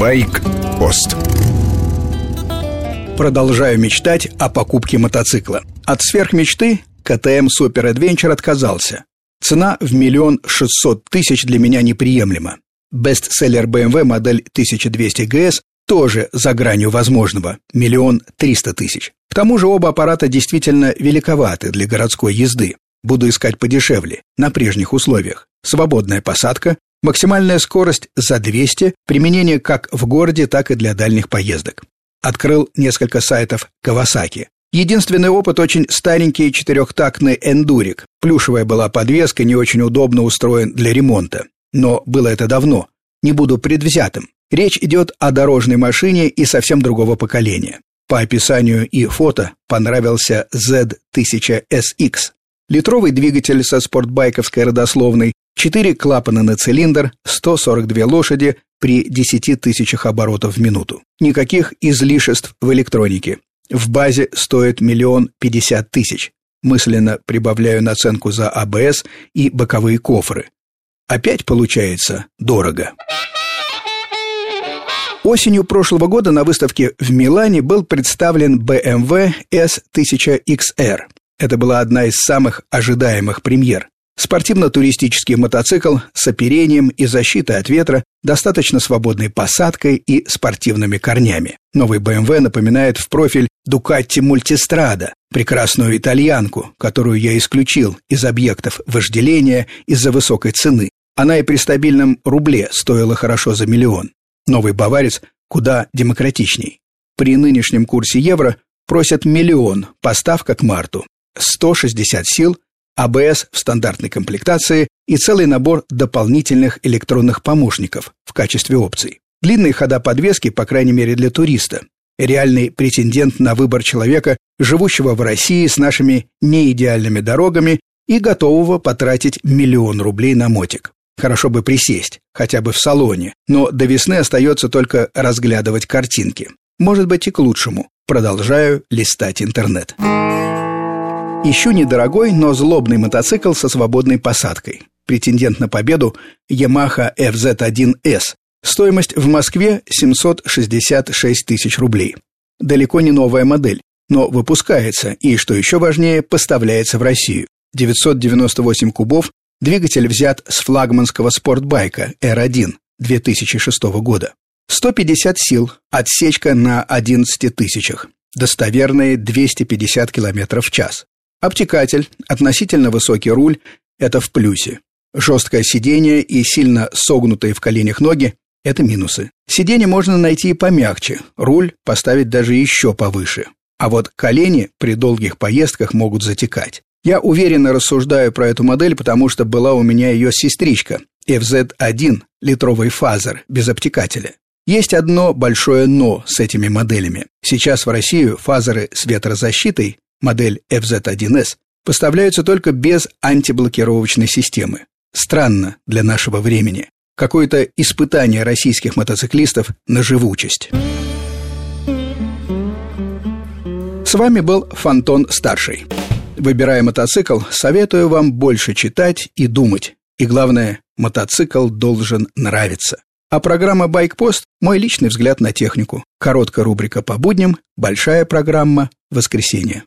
Байк-пост Продолжаю мечтать о покупке мотоцикла. От сверхмечты КТМ Супер Adventure отказался. Цена в миллион шестьсот тысяч для меня неприемлема. Бестселлер BMW модель 1200 GS тоже за гранью возможного – миллион триста тысяч. К тому же оба аппарата действительно великоваты для городской езды. Буду искать подешевле, на прежних условиях. Свободная посадка, максимальная скорость за 200, применение как в городе, так и для дальних поездок. Открыл несколько сайтов Kawasaki. Единственный опыт очень старенький четырехтактный эндурик. Плюшевая была подвеска, не очень удобно устроен для ремонта. Но было это давно. Не буду предвзятым. Речь идет о дорожной машине и совсем другого поколения. По описанию и фото понравился Z1000SX. Литровый двигатель со спортбайковской родословной, 4 клапана на цилиндр, 142 лошади при 10 тысячах оборотов в минуту. Никаких излишеств в электронике. В базе стоит миллион пятьдесят тысяч. Мысленно прибавляю наценку за АБС и боковые кофры. Опять получается дорого. Осенью прошлого года на выставке в Милане был представлен BMW S1000XR. Это была одна из самых ожидаемых премьер. Спортивно-туристический мотоцикл с оперением и защитой от ветра, достаточно свободной посадкой и спортивными корнями. Новый BMW напоминает в профиль Ducati Multistrada, прекрасную итальянку, которую я исключил из объектов вожделения из-за высокой цены. Она и при стабильном рубле стоила хорошо за миллион. Новый баварец куда демократичней. При нынешнем курсе евро просят миллион, поставка к марту. 160 сил, АБС в стандартной комплектации и целый набор дополнительных электронных помощников в качестве опций. Длинные хода подвески, по крайней мере для туриста. Реальный претендент на выбор человека, живущего в России с нашими неидеальными дорогами и готового потратить миллион рублей на мотик. Хорошо бы присесть, хотя бы в салоне, но до весны остается только разглядывать картинки. Может быть и к лучшему. Продолжаю листать интернет. Ищу недорогой, но злобный мотоцикл со свободной посадкой. Претендент на победу Yamaha FZ1S. Стоимость в Москве 766 тысяч рублей. Далеко не новая модель, но выпускается и, что еще важнее, поставляется в Россию. 998 кубов Двигатель взят с флагманского спортбайка R1 2006 года. 150 сил, отсечка на 11 тысячах, достоверные 250 км в час. Обтекатель, относительно высокий руль – это в плюсе. Жесткое сиденье и сильно согнутые в коленях ноги – это минусы. Сиденье можно найти и помягче, руль поставить даже еще повыше. А вот колени при долгих поездках могут затекать. Я уверенно рассуждаю про эту модель, потому что была у меня ее сестричка, FZ1, литровый фазер, без обтекателя. Есть одно большое «но» с этими моделями. Сейчас в Россию фазеры с ветрозащитой, модель FZ1S, поставляются только без антиблокировочной системы. Странно для нашего времени. Какое-то испытание российских мотоциклистов на живучесть. С вами был Фонтон Старший. Выбирая мотоцикл, советую вам больше читать и думать. И главное, мотоцикл должен нравиться. А программа «Байкпост» – мой личный взгляд на технику. Короткая рубрика по будням, большая программа «Воскресенье».